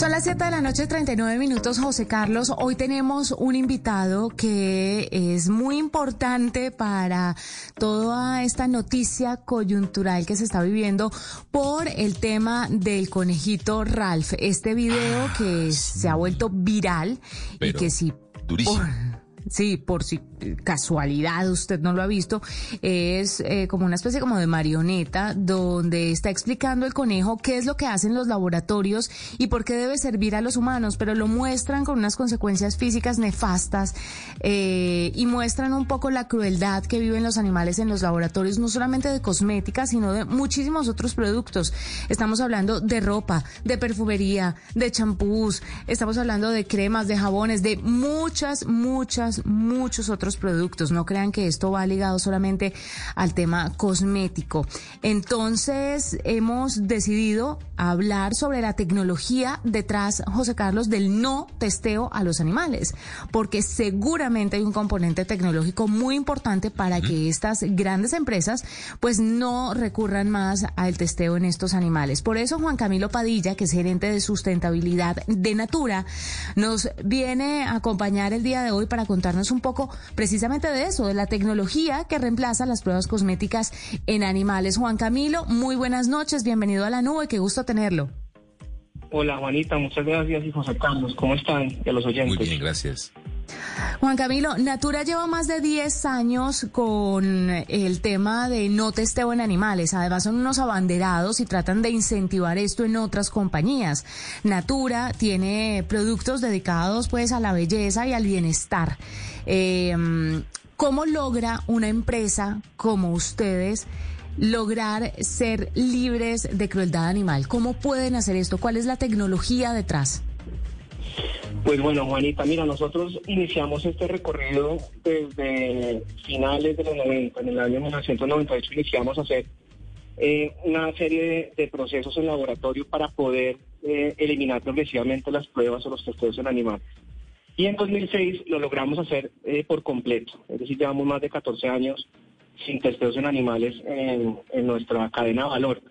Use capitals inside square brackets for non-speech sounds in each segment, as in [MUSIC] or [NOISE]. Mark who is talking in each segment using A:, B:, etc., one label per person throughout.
A: Son las 7 de la noche, 39 minutos, José Carlos. Hoy tenemos un invitado que es muy importante para toda esta noticia coyuntural que se está viviendo por el tema del conejito Ralph. Este video que se ha vuelto viral y que sí.
B: Durísimo.
A: Sí, por si casualidad usted no lo ha visto, es eh, como una especie como de marioneta donde está explicando el conejo qué es lo que hacen los laboratorios y por qué debe servir a los humanos, pero lo muestran con unas consecuencias físicas nefastas eh, y muestran un poco la crueldad que viven los animales en los laboratorios, no solamente de cosmética, sino de muchísimos otros productos. Estamos hablando de ropa, de perfumería, de champús, estamos hablando de cremas, de jabones, de muchas, muchas, muchos otros productos. No crean que esto va ligado solamente al tema cosmético. Entonces, hemos decidido hablar sobre la tecnología detrás, José Carlos, del no testeo a los animales, porque seguramente hay un componente tecnológico muy importante para que estas grandes empresas pues no recurran más al testeo en estos animales. Por eso Juan Camilo Padilla, que es gerente de sustentabilidad de Natura, nos viene a acompañar el día de hoy para contarnos un poco precisamente de eso, de la tecnología que reemplaza las pruebas cosméticas en animales. Juan Camilo, muy buenas noches, bienvenido a la nube, qué gusto tenerlo.
C: Hola Juanita, muchas gracias y José Carlos, ¿cómo están? Y los oyentes.
B: Muy bien, gracias.
A: Juan Camilo, Natura lleva más de 10 años con el tema de no testeo en animales. Además son unos abanderados y tratan de incentivar esto en otras compañías. Natura tiene productos dedicados pues a la belleza y al bienestar. Eh, ¿Cómo logra una empresa como ustedes lograr ser libres de crueldad animal? ¿Cómo pueden hacer esto? ¿Cuál es la tecnología detrás?
C: Pues bueno, Juanita, mira, nosotros iniciamos este recorrido desde finales de los 90, en el año 1998 iniciamos a hacer eh, una serie de, procesos en laboratorio para poder eh, eliminar progresivamente las pruebas o los testeos en animales. Y en 2006 lo logramos hacer eh, por completo, es decir, llevamos más de 14 años sin testeos en animales en, nuestra cadena de valor.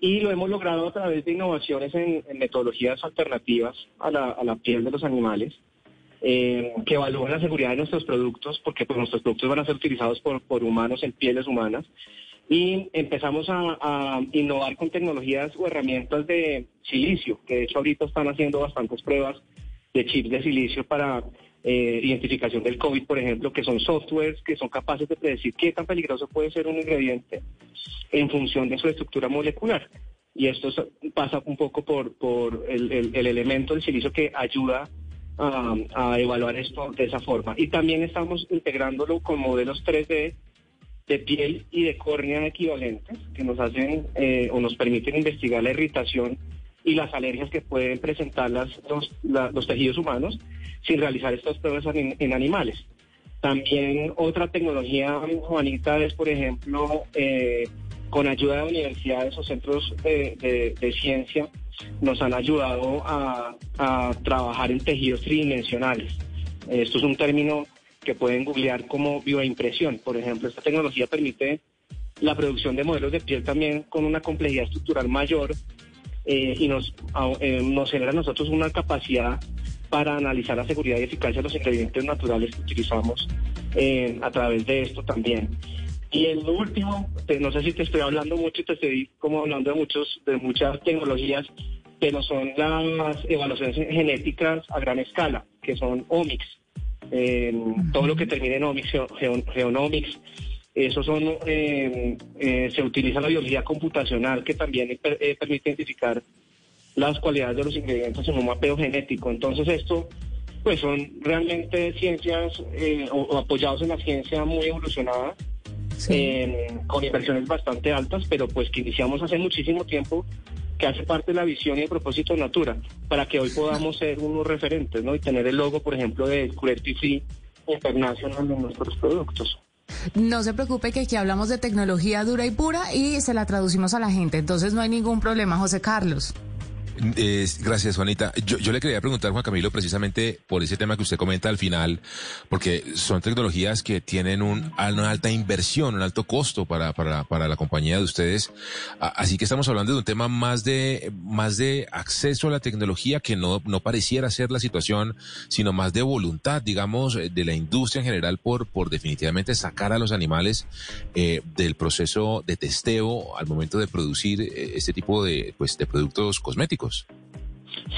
C: Y lo hemos logrado a través de innovaciones en, metodologías alternativas a la, piel de los animales, eh, que evalúan la seguridad de nuestros productos, porque pues, nuestros productos van a ser utilizados por, por humanos en pieles humanas. Y empezamos a, a, innovar con tecnologías o herramientas de silicio, que de hecho ahorita están haciendo bastantes pruebas de chips de silicio para eh, identificación del COVID, por ejemplo, que son softwares que son capaces de predecir qué tan peligroso puede ser un ingrediente en función de su estructura molecular. Y esto pasa un poco por, por el, elemento del silicio que ayuda a, evaluar esto de esa forma. Y también estamos integrándolo con modelos 3D de piel y de córnea equivalentes que nos hacen eh, o nos permiten investigar la irritación y las alergias que pueden presentar los, tejidos humanos sin realizar estas pruebas en, animales. También otra tecnología, Juanita, es, por ejemplo, eh, con ayuda de universidades o centros de, ciencia, nos han ayudado a, trabajar en tejidos tridimensionales. Esto es un término que pueden googlear como bioimpresión. Por ejemplo, esta tecnología permite la producción de modelos de piel también con una complejidad estructural mayor eh, y nos, eh, nos genera a nosotros una capacidad para analizar la seguridad y eficacia de los ingredientes naturales que utilizamos eh, a través de esto también. Y el último, no sé si te estoy hablando mucho y te estoy como hablando de muchos de muchas tecnologías, pero son las evaluaciones genéticas a gran escala, que son omics. todo lo que termine en omics, geonomics, eso son, eh, eh, se utiliza la biología computacional que también eh, permite identificar las cualidades de los ingredientes en un mapeo genético. Entonces esto, pues son realmente ciencias o, apoyados en la ciencia muy evolucionada, con inversiones bastante altas, pero pues que iniciamos hace muchísimo tiempo que hace parte de la visión y el propósito de Natura, para que hoy podamos ser unos referentes, ¿no? Y tener el logo, por ejemplo, de Cruelty Free International en nuestros productos.
A: No se preocupe que aquí hablamos de tecnología dura y pura y se la traducimos a la gente, entonces no hay ningún problema, José Carlos.
B: Gracias, Juanita. Yo, le quería preguntar, Juan Camilo, precisamente por ese tema que usted comenta al final, porque son tecnologías que tienen un, una alta inversión, un alto costo para, para, para la compañía de ustedes. Así que estamos hablando de un tema más de, más de acceso a la tecnología que no, no pareciera ser la situación, sino más de voluntad, digamos, de la industria en general por, por definitivamente sacar a los animales eh, del proceso de testeo al momento de producir eh, este tipo de, pues, de productos cosméticos.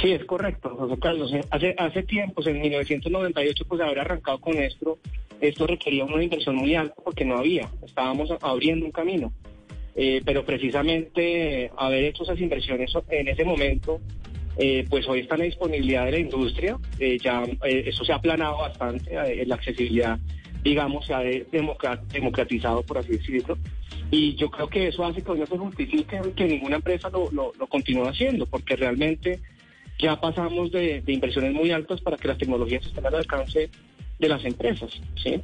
C: Sí, es correcto, José Carlos. Hace, hace tiempo, en 1998, pues haber arrancado con esto, esto requería una inversión muy alta porque no había, estábamos abriendo un camino. Eh, pero precisamente haber hecho esas inversiones en ese momento, eh, pues hoy está la disponibilidad de la industria, eh, ya eso se ha aplanado bastante, la accesibilidad, digamos, se ha democratizado, por así decirlo, y yo creo que eso hace que hoy no se justifique que ninguna empresa lo, lo, continúe haciendo, porque realmente ya pasamos de, de inversiones muy altas para que las tecnologías estén al alcance de las empresas, ¿sí?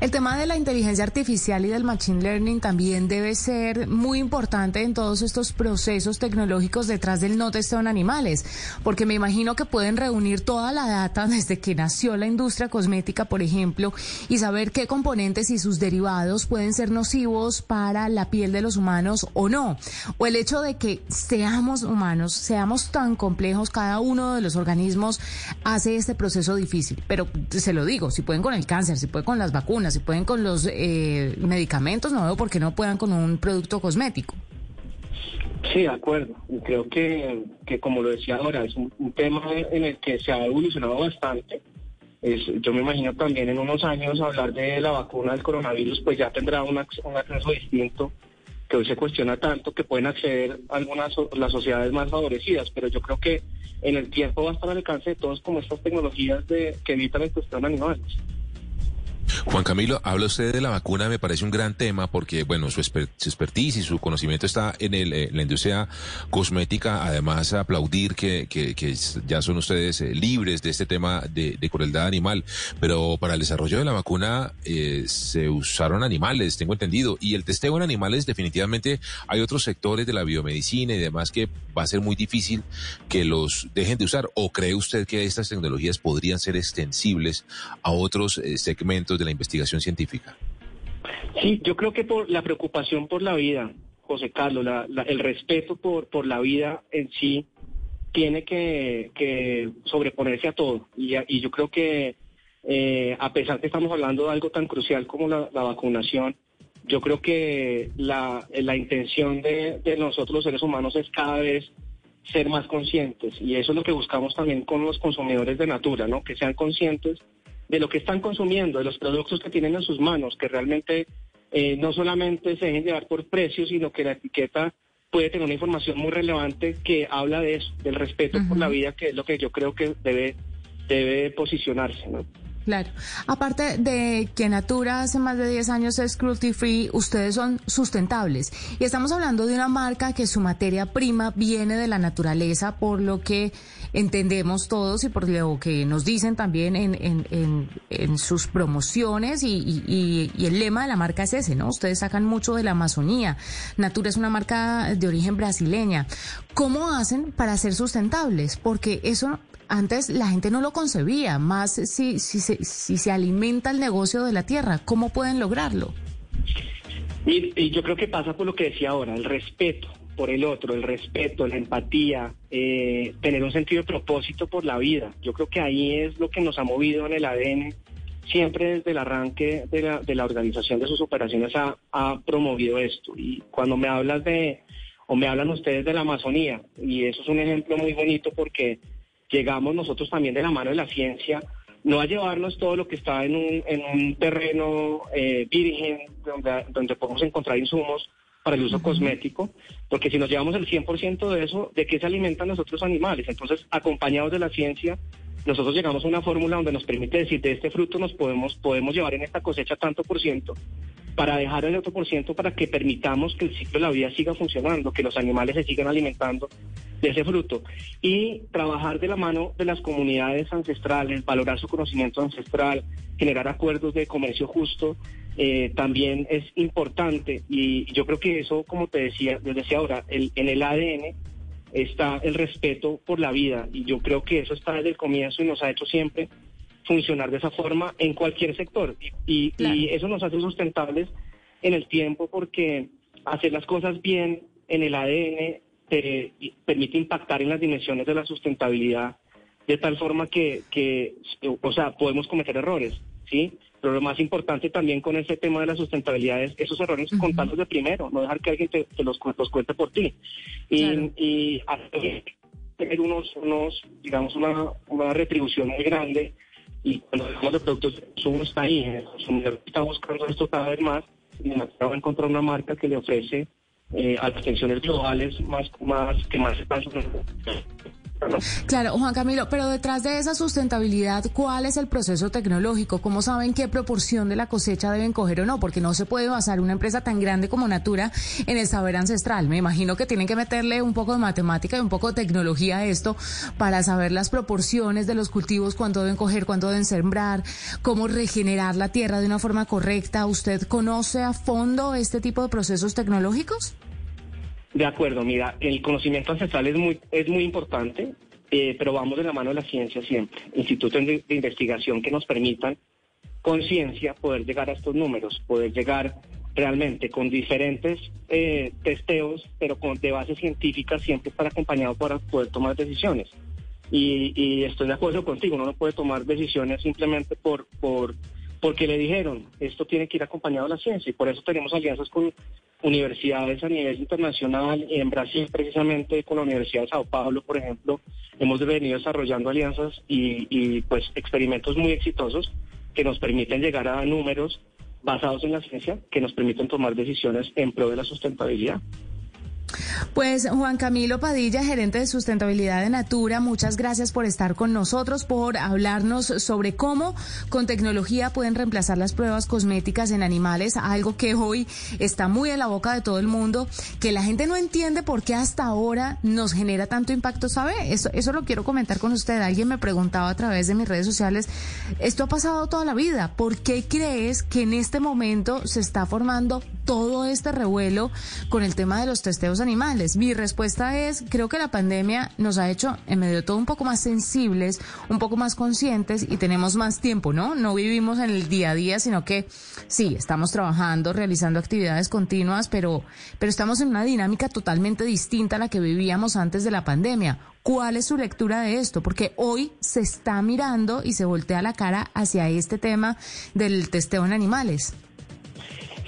A: El tema de la inteligencia artificial y del machine learning también debe ser muy importante en todos estos procesos tecnológicos detrás del no testeo en animales, porque me imagino que pueden reunir toda la data [LAUGHS] desde que nació la industria cosmética, por ejemplo, y saber qué componentes y sus derivados pueden ser nocivos para la piel de los humanos o no. O el hecho de que seamos humanos, seamos tan complejos, cada uno de los organismos hace este proceso difícil. Pero se lo digo, si pueden con el cáncer, si pueden con las vacunas, si pueden con los eh, medicamentos, no veo por qué no puedan con un producto cosmético.
C: Sí, de acuerdo. Creo que, que como lo decía ahora, es un, tema en el que se ha evolucionado bastante. Es, yo me imagino también en unos años hablar de la vacuna del coronavirus, pues ya tendrá un, un acceso distinto que hoy se cuestiona tanto que pueden acceder algunas las sociedades más favorecidas, pero yo creo que en el tiempo va a estar al alcance de todos como estas tecnologías de, que evitan la cuestión animales.
B: Juan Camilo, habla usted de la vacuna, me parece un gran tema porque, bueno, su, expertise y su conocimiento está en, el, la industria cosmética. Además, aplaudir que, que, ya son ustedes eh, libres de este tema de, crueldad animal. Pero para el desarrollo de la vacuna eh, se usaron animales, tengo entendido. Y el testeo en animales, definitivamente, hay otros sectores de la biomedicina y demás que va a ser muy difícil que los dejen de usar. ¿O cree usted que estas tecnologías podrían ser extensibles a otros eh, segmentos de la investigación científica?
C: Sí, yo creo que por la preocupación por la vida, José Carlos, el respeto por, por la vida en sí tiene que, sobreponerse a todo. Y, yo creo que eh, a pesar que estamos hablando de algo tan crucial como la, vacunación, yo creo que la, la intención de, de, nosotros los seres humanos es cada vez ser más conscientes y eso es lo que buscamos también con los consumidores de Natura, ¿no? Que sean conscientes de lo que están consumiendo, de los productos que tienen en sus manos, que realmente eh, no solamente se dejen llevar por precios, sino que la etiqueta puede tener una información muy relevante que habla de eso, del respeto por la vida, que es lo que yo creo que debe, debe posicionarse. ¿no?
A: Claro. Aparte de que Natura hace más de 10 años es cruelty free, ustedes son sustentables. Y estamos hablando de una marca que su materia prima viene de la naturaleza, por lo que entendemos todos y por lo que nos dicen también en, en, en, sus promociones y, y, y, el lema de la marca es ese, ¿no? Ustedes sacan mucho de la Amazonía. Natura es una marca de origen brasileña. ¿Cómo hacen para ser sustentables? Porque eso antes la gente no lo concebía, más si, si, se, si se alimenta el negocio de la tierra, ¿cómo pueden lograrlo?
C: Y, yo creo que pasa por lo que decía ahora, el respeto por el otro, el respeto, la empatía, eh, tener un sentido de propósito por la vida. Yo creo que ahí es lo que nos ha movido en el ADN. Siempre desde el arranque de la, de la organización de sus operaciones ha, ha promovido esto. Y cuando me hablas de, o me hablan ustedes de la Amazonía, y eso es un ejemplo muy bonito porque llegamos nosotros también de la mano de la ciencia, no a llevarnos todo lo que está en un, en un terreno eh, virgen, donde, donde podemos encontrar insumos para el uso cosmético, porque si nos llevamos el 100% de eso, ¿de qué se alimentan los otros animales? Entonces, acompañados de la ciencia, nosotros llegamos a una fórmula donde nos permite decir, de este fruto nos podemos, podemos llevar en esta cosecha tanto por ciento, para dejar el otro por ciento para que permitamos que el ciclo de la vida siga funcionando, que los animales se sigan alimentando de ese fruto. Y trabajar de la mano de las comunidades ancestrales, valorar su conocimiento ancestral, generar acuerdos de comercio justo, eh, también es importante. Y yo creo que eso, como te decía, desde decía ahora, el, en el ADN está el respeto por la vida. Y yo creo que eso está desde el comienzo y nos ha hecho siempre funcionar de esa forma en cualquier sector. Y, y eso nos hace sustentables en el tiempo porque hacer las cosas bien en el ADN te permite impactar en las dimensiones de la sustentabilidad de tal forma que, que o sea, podemos cometer errores, ¿sí? Pero lo más importante también con ese tema de la sustentabilidad es esos errores contarlos de primero, no dejar que alguien te, los, cuente por ti. Y, y tener unos, unos, digamos, una, una retribución muy grande y cuando hablamos de productos de consumo está ahí, el consumidor está buscando esto cada vez más y va a encontrar una marca que le ofrece eh, a las tensiones globales más, más que más están
A: Claro, Juan Camilo, pero detrás de esa sustentabilidad, ¿cuál es el proceso tecnológico? ¿Cómo saben qué proporción de la cosecha deben coger o no? Porque no se puede basar una empresa tan grande como Natura en el saber ancestral. Me imagino que tienen que meterle un poco de matemática y un poco de tecnología a esto para saber las proporciones de los cultivos, cuánto deben coger, cuánto deben sembrar, cómo regenerar la tierra de una forma correcta. ¿Usted conoce a fondo este tipo de procesos tecnológicos?
C: De acuerdo, mira, el conocimiento ancestral es muy, es muy importante, eh, pero vamos de la mano de la ciencia siempre. Institutos de, investigación que nos permitan con ciencia poder llegar a estos números, poder llegar realmente con diferentes eh, testeos, pero de base científica siempre estar acompañado para poder tomar decisiones. Y, y, estoy de acuerdo contigo, uno no puede tomar decisiones simplemente por, por porque le dijeron, esto tiene que ir acompañado de la ciencia y por eso tenemos alianzas con universidades a nivel internacional. En Brasil, precisamente con la Universidad de Sao Paulo, por ejemplo, hemos venido desarrollando alianzas y, pues experimentos muy exitosos que nos permiten llegar a números basados en la ciencia que nos permiten tomar decisiones en pro de la sustentabilidad.
A: Pues Juan Camilo Padilla, gerente de sustentabilidad de Natura, muchas gracias por estar con nosotros, por hablarnos sobre cómo con tecnología pueden reemplazar las pruebas cosméticas en animales, algo que hoy está muy en la boca de todo el mundo, que la gente no entiende por qué hasta ahora nos genera tanto impacto, ¿sabe? Eso, eso lo quiero comentar con usted. Alguien me preguntaba a través de mis redes sociales, esto ha pasado toda la vida, ¿por qué crees que en este momento se está formando todo este revuelo con el tema de los testeos animales? Mi respuesta es, creo que la pandemia nos ha hecho en medio de todo un poco más sensibles, un poco más conscientes y tenemos más tiempo, ¿no? No vivimos en el día a día, sino que sí, estamos trabajando, realizando actividades continuas, pero, pero estamos en una dinámica totalmente distinta a la que vivíamos antes de la pandemia. ¿Cuál es su lectura de esto? Porque hoy se está mirando y se voltea la cara hacia este tema del testeo en animales.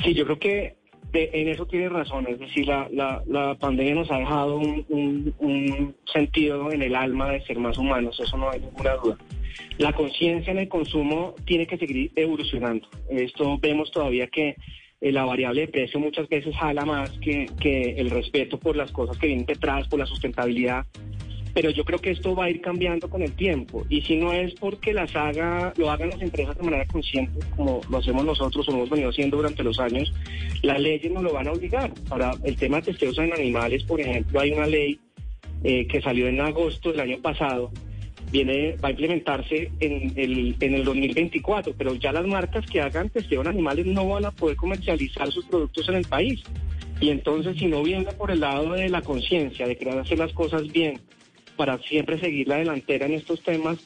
C: Sí, yo creo que en eso tiene razón. Es decir, la, la, pandemia nos ha dejado un, un, sentido en el alma de ser más humanos, eso no hay ninguna duda. La conciencia en el consumo tiene que seguir evolucionando. Esto vemos todavía que eh, la variable de precio muchas veces jala más que, que el respeto por las cosas que vienen detrás, por la sustentabilidad pero yo creo que esto va a ir cambiando con el tiempo y si no es porque las haga, lo hagan las empresas de manera consciente, como lo hacemos nosotros o hemos venido haciendo durante los años, las leyes nos lo van a obligar. Para el tema de testeos en animales, por ejemplo, hay una ley eh, que salió en agosto del año pasado, viene va a implementarse en el, en el 2024, pero ya las marcas que hagan testeo en animales no van a poder comercializar sus productos en el país. Y entonces, si no viene por el lado de la conciencia, de querer hacer las cosas bien, para siempre seguir la delantera en estos temas,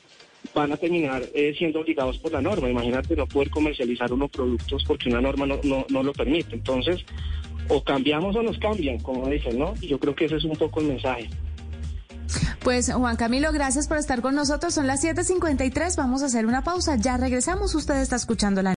C: van a terminar eh, siendo obligados por la norma. Imagínate no poder comercializar unos productos porque una norma no, no, lo permite. Entonces, o cambiamos o nos cambian, como dicen, ¿no? Y yo creo que ese es un poco el mensaje.
A: Pues Juan Camilo, gracias por estar con nosotros. Son las 7:53. Vamos a hacer una pausa. Ya regresamos. Usted está escuchando la